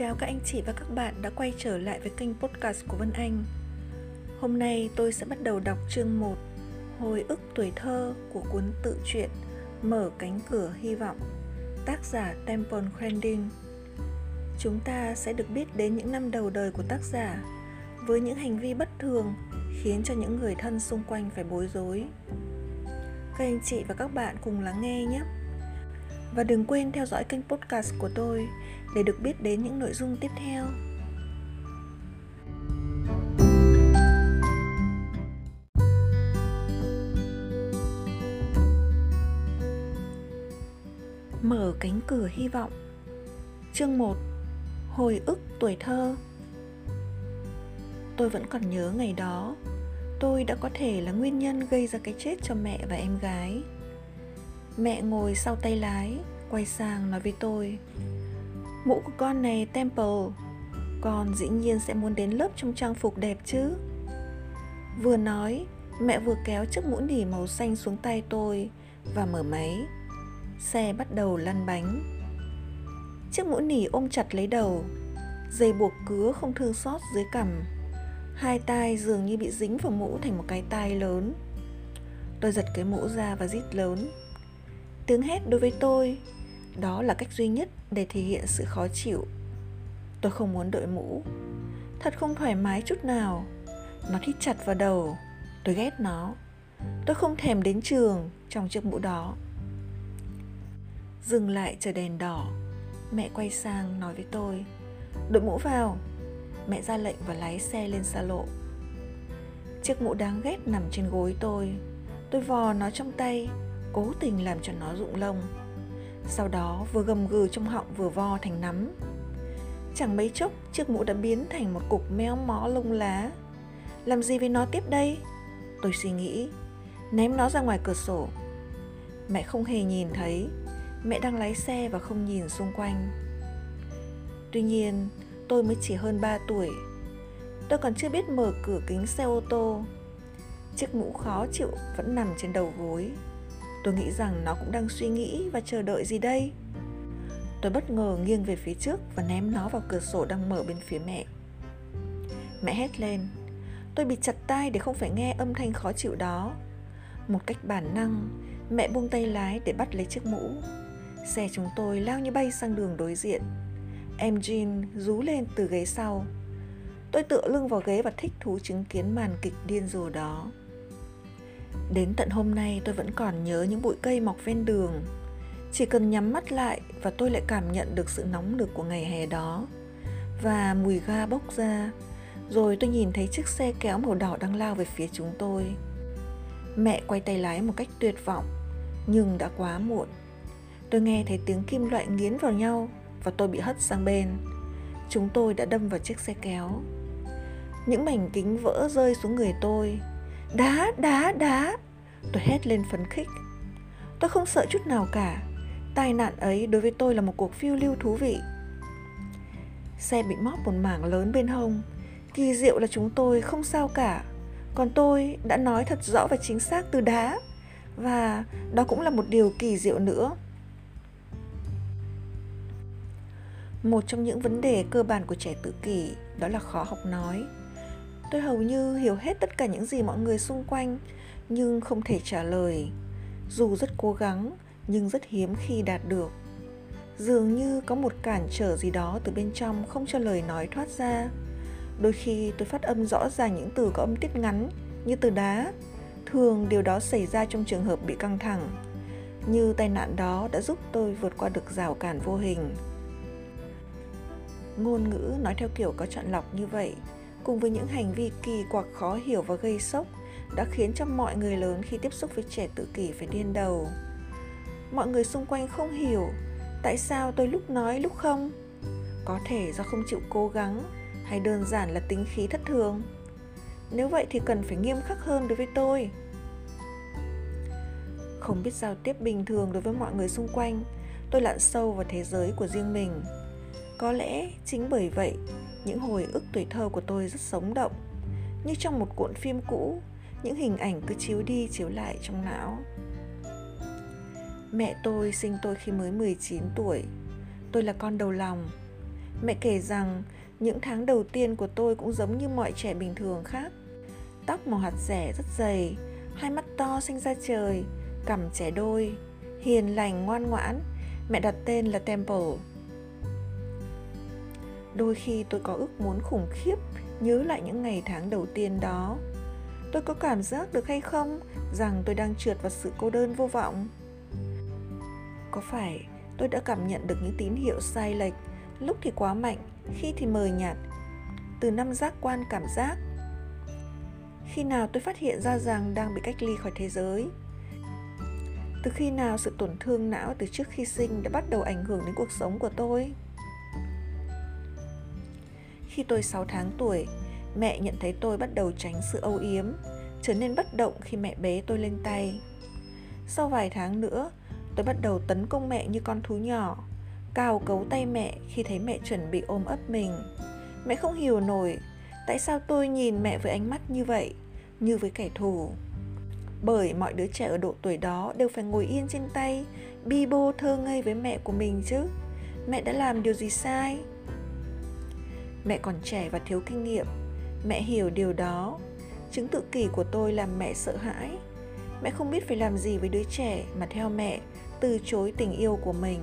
chào các anh chị và các bạn đã quay trở lại với kênh podcast của Vân Anh. Hôm nay tôi sẽ bắt đầu đọc chương 1 Hồi ức tuổi thơ của cuốn tự truyện Mở cánh cửa hy vọng, tác giả Temple Grandin. Chúng ta sẽ được biết đến những năm đầu đời của tác giả với những hành vi bất thường khiến cho những người thân xung quanh phải bối rối. Các anh chị và các bạn cùng lắng nghe nhé. Và đừng quên theo dõi kênh podcast của tôi để được biết đến những nội dung tiếp theo. Mở cánh cửa hy vọng. Chương 1 Hồi ức tuổi thơ. Tôi vẫn còn nhớ ngày đó. Tôi đã có thể là nguyên nhân gây ra cái chết cho mẹ và em gái. Mẹ ngồi sau tay lái, Quay sang nói với tôi Mũ của con này Temple, Con dĩ nhiên sẽ muốn đến lớp trong trang phục đẹp chứ. Vừa nói, Mẹ vừa kéo chiếc mũ nỉ màu xanh xuống tay tôi Và mở máy. Xe bắt đầu lăn bánh. Chiếc mũ nỉ ôm chặt lấy đầu, Dây buộc cứa không thương xót dưới cằm. Hai tai dường như bị dính vào mũ thành một cái tai lớn. Tôi giật cái mũ ra và rít lớn. Tiếng hét đối với tôi. Đó là cách duy nhất để thể hiện sự khó chịu. Tôi không muốn đội mũ. Thật không thoải mái chút nào. Nó thít chặt vào đầu. Tôi ghét nó. Tôi không thèm đến trường trong chiếc mũ đó. Dừng lại chờ đèn đỏ. Mẹ quay sang nói với tôi. Đội mũ vào. Mẹ ra lệnh và lái xe lên xa lộ. Chiếc mũ đáng ghét nằm trên gối tôi. Tôi vò nó trong tay. Cố tình làm cho nó rụng lông. Sau đó vừa gầm gừ trong họng vừa vo thành nắm. Chẳng mấy chốc, chiếc mũ đã biến thành một cục méo mó lông lá. Làm gì với nó tiếp đây? Tôi suy nghĩ, Ném nó ra ngoài cửa sổ. Mẹ không hề nhìn thấy. Mẹ đang lái xe và không nhìn xung quanh. Tuy nhiên, tôi mới chỉ hơn 3 tuổi. Tôi còn chưa biết mở cửa kính xe ô tô. Chiếc mũ khó chịu vẫn nằm trên đầu gối. Tôi nghĩ rằng nó cũng đang suy nghĩ và chờ đợi gì đây. Tôi bất ngờ nghiêng về phía trước và ném nó vào cửa sổ đang mở bên phía mẹ. Mẹ hét lên. Tôi bị chặt tay để không phải nghe âm thanh khó chịu đó. Một cách bản năng, Mẹ buông tay lái để bắt lấy chiếc mũ. Xe chúng tôi lao như bay sang đường đối diện. Em Jean rú lên từ ghế sau. Tôi tựa lưng vào ghế và thích thú chứng kiến màn kịch điên rồ đó. Đến tận hôm nay tôi vẫn còn nhớ những bụi cây mọc ven đường Chỉ cần nhắm mắt lại và tôi lại cảm nhận được sự nóng nực của ngày hè đó Và mùi ga bốc ra, Rồi tôi nhìn thấy chiếc xe kéo màu đỏ đang lao về phía chúng tôi Mẹ quay tay lái một cách tuyệt vọng, Nhưng đã quá muộn Tôi nghe thấy tiếng kim loại nghiến vào nhau và tôi bị hất sang bên. Chúng tôi đã đâm vào chiếc xe kéo. Những mảnh kính vỡ rơi xuống người tôi. Đá, đá, đá. Tôi hét lên phấn khích. Tôi không sợ chút nào cả. Tai nạn ấy đối với tôi là một cuộc phiêu lưu thú vị. Xe bị móc một mảng lớn bên hông. Kỳ diệu là chúng tôi không sao cả. Còn tôi đã nói thật rõ và chính xác từ đá. Và đó cũng là một điều kỳ diệu nữa. một trong những vấn đề cơ bản của trẻ tự kỷ đó là khó học nói tôi hầu như hiểu hết tất cả những gì mọi người xung quanh, nhưng không thể trả lời. Dù rất cố gắng, nhưng rất hiếm khi đạt được. Dường như có một cản trở gì đó từ bên trong không cho lời nói thoát ra. Đôi khi tôi phát âm rõ ràng những từ có âm tiết ngắn, như từ đá. Thường điều đó xảy ra trong trường hợp bị căng thẳng. Như tai nạn đó đã giúp tôi vượt qua được rào cản vô hình. Ngôn ngữ nói theo kiểu có chọn lọc như vậy cùng với những hành vi kỳ quặc khó hiểu và gây sốc đã khiến cho mọi người lớn khi tiếp xúc với trẻ tự kỷ phải điên đầu. Mọi người xung quanh không hiểu tại sao tôi lúc nói lúc không? Có thể do không chịu cố gắng hay đơn giản là tính khí thất thường? Nếu vậy thì cần phải nghiêm khắc hơn đối với tôi. Không biết giao tiếp bình thường đối với mọi người xung quanh tôi lặn sâu vào thế giới của riêng mình. Có lẽ chính bởi vậy, những hồi ức tuổi thơ của tôi rất sống động. Như trong một cuộn phim cũ, những hình ảnh cứ chiếu đi chiếu lại trong não. Mẹ tôi sinh tôi khi mới 19 tuổi. Tôi là con đầu lòng. Mẹ kể rằng những tháng đầu tiên của tôi cũng giống như mọi trẻ bình thường khác. Tóc màu hạt rẻ rất dày, hai mắt to xanh ra trời, cằm trẻ đôi, hiền lành ngoan ngoãn. Mẹ đặt tên là Temple. Đôi khi tôi có ước muốn khủng khiếp nhớ lại những ngày tháng đầu tiên đó. Tôi có cảm giác được hay không rằng tôi đang trượt vào sự cô đơn vô vọng? Có phải tôi đã cảm nhận được những tín hiệu sai lệch, lúc thì quá mạnh, khi thì mờ nhạt, từ năm giác quan cảm giác? Khi nào tôi phát hiện ra rằng đang bị cách ly khỏi thế giới? Từ khi nào sự tổn thương não từ trước khi sinh đã bắt đầu ảnh hưởng đến cuộc sống của tôi? Khi tôi 6 tháng tuổi, mẹ nhận thấy tôi bắt đầu tránh sự âu yếm, trở nên bất động khi mẹ bế tôi lên tay. Sau vài tháng nữa, tôi bắt đầu tấn công mẹ như con thú nhỏ, cào cấu tay mẹ khi thấy mẹ chuẩn bị ôm ấp mình. Mẹ không hiểu nổi tại sao tôi nhìn mẹ với ánh mắt như vậy, như với kẻ thù. Bởi mọi đứa trẻ ở độ tuổi đó đều phải ngồi yên trên tay, bi bô thơ ngây với mẹ của mình chứ. Mẹ đã làm điều gì sai? Mẹ còn trẻ và thiếu kinh nghiệm. Mẹ hiểu điều đó. Chứng tự kỷ của tôi làm mẹ sợ hãi. Mẹ không biết phải làm gì với đứa trẻ mà theo mẹ từ chối tình yêu của mình.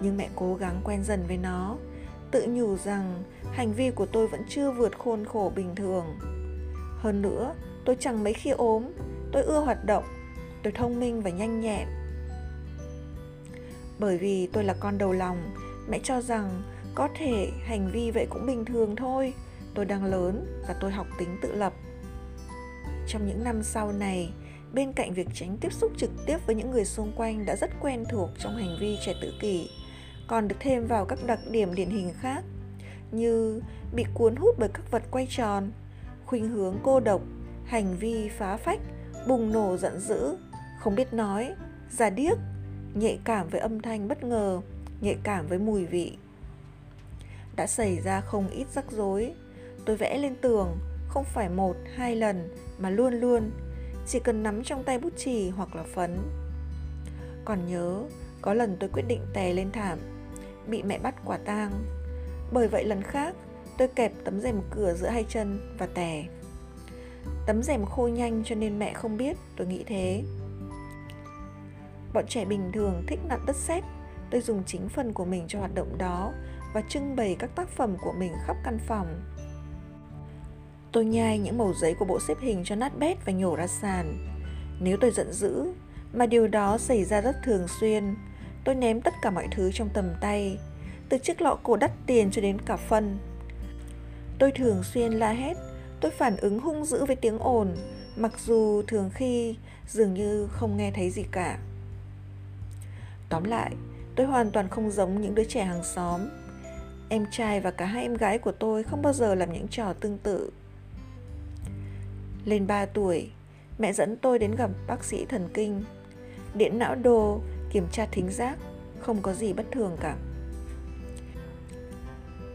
Nhưng mẹ cố gắng quen dần với nó, tự nhủ rằng hành vi của tôi vẫn chưa vượt khôn khổ bình thường. Hơn nữa, tôi chẳng mấy khi ốm, tôi ưa hoạt động, tôi thông minh và nhanh nhẹn. Bởi vì tôi là con đầu lòng, mẹ cho rằng có thể hành vi vậy cũng bình thường thôi. Tôi đang lớn và tôi học tính tự lập. Trong những năm sau này, bên cạnh việc tránh tiếp xúc trực tiếp với những người xung quanh đã rất quen thuộc trong hành vi trẻ tự kỷ, còn được thêm vào các đặc điểm điển hình khác như bị cuốn hút bởi các vật quay tròn, khuynh hướng cô độc, hành vi phá phách, bùng nổ giận dữ, không biết nói, già điếc, nhạy cảm với âm thanh bất ngờ, nhạy cảm với mùi vị đã xảy ra không ít rắc rối. Tôi vẽ lên tường, không phải một, hai lần, mà luôn luôn, chỉ cần nắm trong tay bút chì hoặc là phấn. Còn nhớ, có lần tôi quyết định tè lên thảm, bị mẹ bắt quả tang. Bởi vậy lần khác, tôi kẹp tấm rèm cửa giữa hai chân và tè. Tấm rèm khô nhanh cho nên mẹ không biết, tôi nghĩ thế. Bọn trẻ bình thường thích nặn đất sét, tôi dùng chính phần của mình cho hoạt động đó và trưng bày các tác phẩm của mình khắp căn phòng. Tôi nhai những mẩu giấy của bộ xếp hình cho nát bét và nhổ ra sàn. Nếu tôi giận dữ, mà điều đó xảy ra rất thường xuyên, tôi ném tất cả mọi thứ trong tầm tay, từ chiếc lọ cổ đắt tiền cho đến cả phân. Tôi thường xuyên la hét, tôi phản ứng hung dữ với tiếng ồn, mặc dù thường khi dường như không nghe thấy gì cả. Tóm lại, tôi hoàn toàn không giống những đứa trẻ hàng xóm Em trai và cả hai em gái của tôi không bao giờ làm những trò tương tự. Lên 3 tuổi, mẹ dẫn tôi đến gặp bác sĩ thần kinh. Điện não đồ, kiểm tra thính giác, không có gì bất thường cả.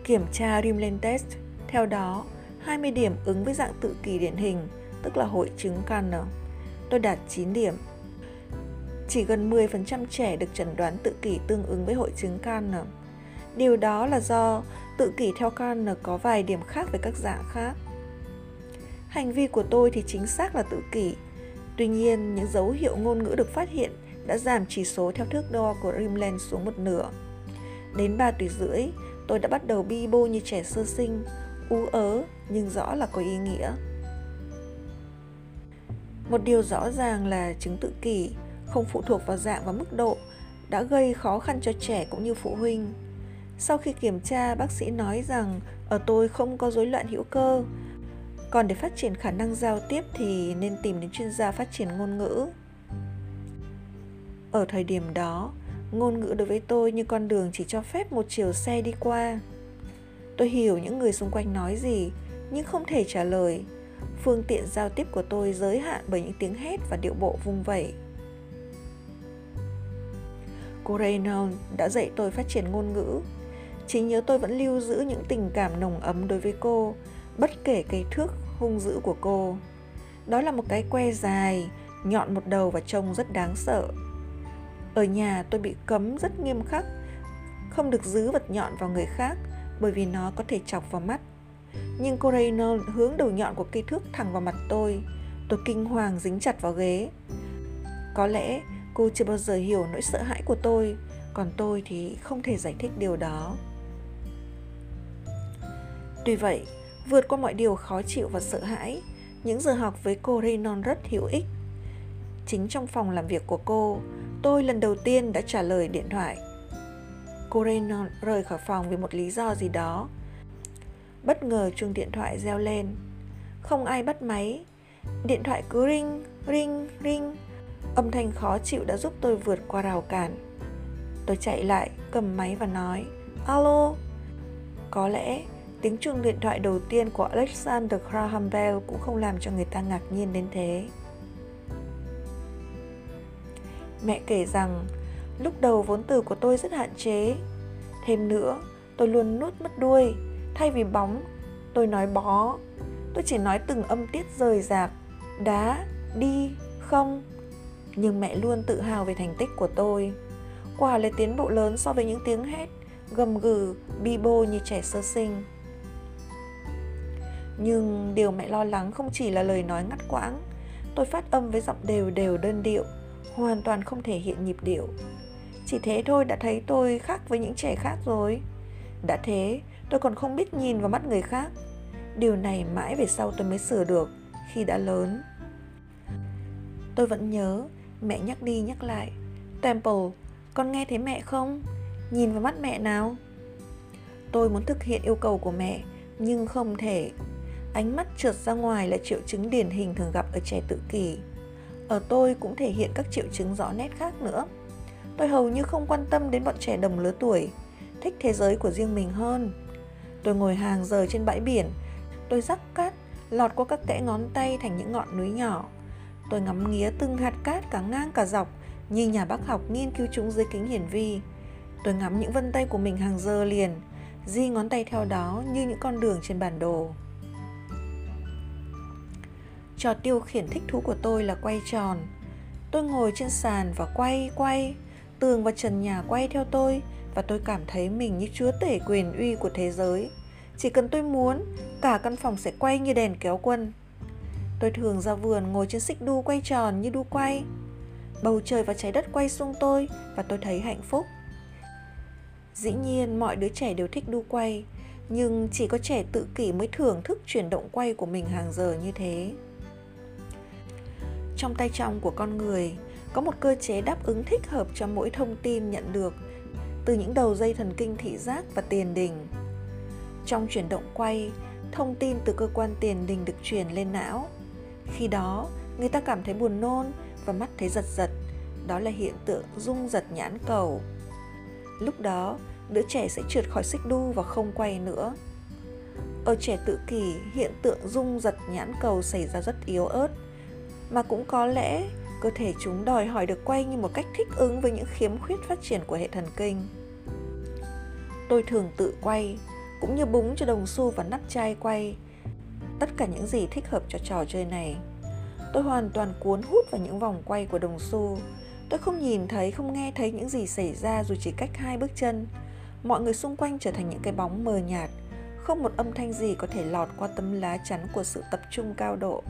Kiểm tra Rimland test, theo đó 20 điểm ứng với dạng tự kỷ điển hình, tức là hội chứng Kanner. Tôi đạt 9 điểm. Chỉ gần 10% trẻ được chẩn đoán tự kỷ tương ứng với hội chứng Kanner. Điều đó là do tự kỷ theo Kanner có vài điểm khác với các dạng khác. Hành vi của tôi thì chính xác là tự kỷ. Tuy nhiên, những dấu hiệu ngôn ngữ được phát hiện đã giảm chỉ số theo thước đo của Rimland xuống một nửa. Đến 3 tuổi rưỡi, tôi đã bắt đầu bi bô như trẻ sơ sinh, ú ớ nhưng rõ là có ý nghĩa. Một điều rõ ràng là chứng tự kỷ không phụ thuộc vào dạng và mức độ đã gây khó khăn cho trẻ cũng như phụ huynh. Sau khi kiểm tra, bác sĩ nói rằng ở tôi không có rối loạn hữu cơ. Còn để phát triển khả năng giao tiếp thì nên tìm đến chuyên gia phát triển ngôn ngữ. Ở thời điểm đó, ngôn ngữ đối với tôi như con đường chỉ cho phép một chiều xe đi qua. Tôi hiểu những người xung quanh nói gì, nhưng không thể trả lời. Phương tiện giao tiếp của tôi giới hạn bởi những tiếng hét và điệu bộ vung vẩy. Cô Reynolds đã dạy tôi phát triển ngôn ngữ Trí nhớ tôi vẫn lưu giữ những tình cảm nồng ấm đối với cô, bất kể cây thước hung dữ của cô. Đó là một cái que dài, nhọn một đầu và trông rất đáng sợ. Ở nhà tôi bị cấm rất nghiêm khắc, không được giữ vật nhọn vào người khác bởi vì nó có thể chọc vào mắt. Nhưng cô Raynor hướng đầu nhọn của cây thước thẳng vào mặt tôi. Tôi kinh hoàng dính chặt vào ghế. Có lẽ cô chưa bao giờ hiểu nỗi sợ hãi của tôi, còn tôi thì không thể giải thích điều đó. Tuy vậy, vượt qua mọi điều khó chịu và sợ hãi, những giờ học với cô Raynon rất hữu ích. Chính trong phòng làm việc của cô, tôi lần đầu tiên đã trả lời điện thoại. Cô Raynon rời khỏi phòng vì một lý do gì đó. Bất ngờ chuông điện thoại reo lên. Không ai bắt máy. Điện thoại cứ ring, ring, ring. Âm thanh khó chịu đã giúp tôi vượt qua rào cản. Tôi chạy lại, cầm máy và nói Alo Có lẽ tiếng chuông điện thoại đầu tiên của Alexander Graham Bell cũng không làm cho người ta ngạc nhiên đến thế. Mẹ kể rằng lúc đầu vốn từ của tôi rất hạn chế. Thêm nữa, tôi luôn nuốt mất đuôi. Thay vì bóng, tôi nói bó. Tôi chỉ nói từng âm tiết rời rạc, đá, đi, không. Nhưng mẹ luôn tự hào về thành tích của tôi. Quả là tiến bộ lớn so với những tiếng hét, gầm gừ, bi bô như trẻ sơ sinh. Nhưng điều mẹ lo lắng không chỉ là lời nói ngắt quãng. Tôi phát âm với giọng đều đều đơn điệu, hoàn toàn không thể hiện nhịp điệu. Chỉ thế thôi đã thấy tôi khác với những trẻ khác rồi. Đã thế, tôi còn không biết nhìn vào mắt người khác. Điều này mãi về sau tôi mới sửa được khi đã lớn. Tôi vẫn nhớ, mẹ nhắc đi nhắc lại. Temple, con nghe thấy mẹ không? Nhìn vào mắt mẹ nào. Tôi muốn thực hiện yêu cầu của mẹ, nhưng không thể. Ánh mắt trượt ra ngoài là triệu chứng điển hình thường gặp ở trẻ tự kỷ. Ở tôi cũng thể hiện các triệu chứng rõ nét khác nữa. Tôi hầu như không quan tâm đến bọn trẻ đồng lứa tuổi, thích thế giới của riêng mình hơn. Tôi ngồi hàng giờ trên bãi biển, tôi rắc cát, lọt qua các kẽ ngón tay thành những ngọn núi nhỏ. Tôi ngắm nghía từng hạt cát cả ngang cả dọc, như nhà bác học nghiên cứu chúng dưới kính hiển vi. Tôi ngắm những vân tay của mình hàng giờ liền, di ngón tay theo đó như những con đường trên bản đồ. Trò tiêu khiển thích thú của tôi là quay tròn. Tôi ngồi trên sàn và quay, quay. Tường và trần nhà quay theo tôi và tôi cảm thấy mình như chúa tể quyền uy của thế giới. Chỉ cần tôi muốn, cả căn phòng sẽ quay như đèn kéo quân. Tôi thường ra vườn ngồi trên xích đu quay tròn như đu quay. Bầu trời và trái đất quay xung tôi và tôi thấy hạnh phúc. Dĩ nhiên mọi đứa trẻ đều thích đu quay, nhưng chỉ có trẻ tự kỷ mới thưởng thức chuyển động quay của mình hàng giờ như thế. Trong tay trong của con người có một cơ chế đáp ứng thích hợp cho mỗi thông tin nhận được từ những đầu dây thần kinh thị giác và tiền đình. Trong chuyển động quay, thông tin từ cơ quan tiền đình được truyền lên não. Khi đó, người ta cảm thấy buồn nôn và mắt thấy giật giật. Đó là hiện tượng rung giật nhãn cầu. Lúc đó, đứa trẻ sẽ trượt khỏi xích đu và không quay nữa. Ở trẻ tự kỷ, hiện tượng rung giật nhãn cầu xảy ra rất yếu ớt, mà cũng có lẽ cơ thể chúng đòi hỏi được quay như một cách thích ứng với những khiếm khuyết phát triển của hệ thần kinh. Tôi thường tự quay, cũng như búng cho đồng xu và nắp chai quay. Tất cả những gì thích hợp cho trò chơi này. Tôi hoàn toàn cuốn hút vào những vòng quay của đồng xu. Tôi không nhìn thấy, không nghe thấy những gì xảy ra dù chỉ cách hai bước chân. Mọi người xung quanh trở thành những cái bóng mờ nhạt, không một âm thanh gì có thể lọt qua tấm lá chắn của sự tập trung cao độ.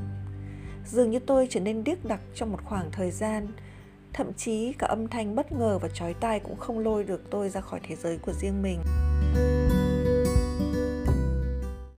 Dường như tôi trở nên điếc đặc trong một khoảng thời gian, thậm chí cả âm thanh bất ngờ và chói tai cũng không lôi được tôi ra khỏi thế giới của riêng mình.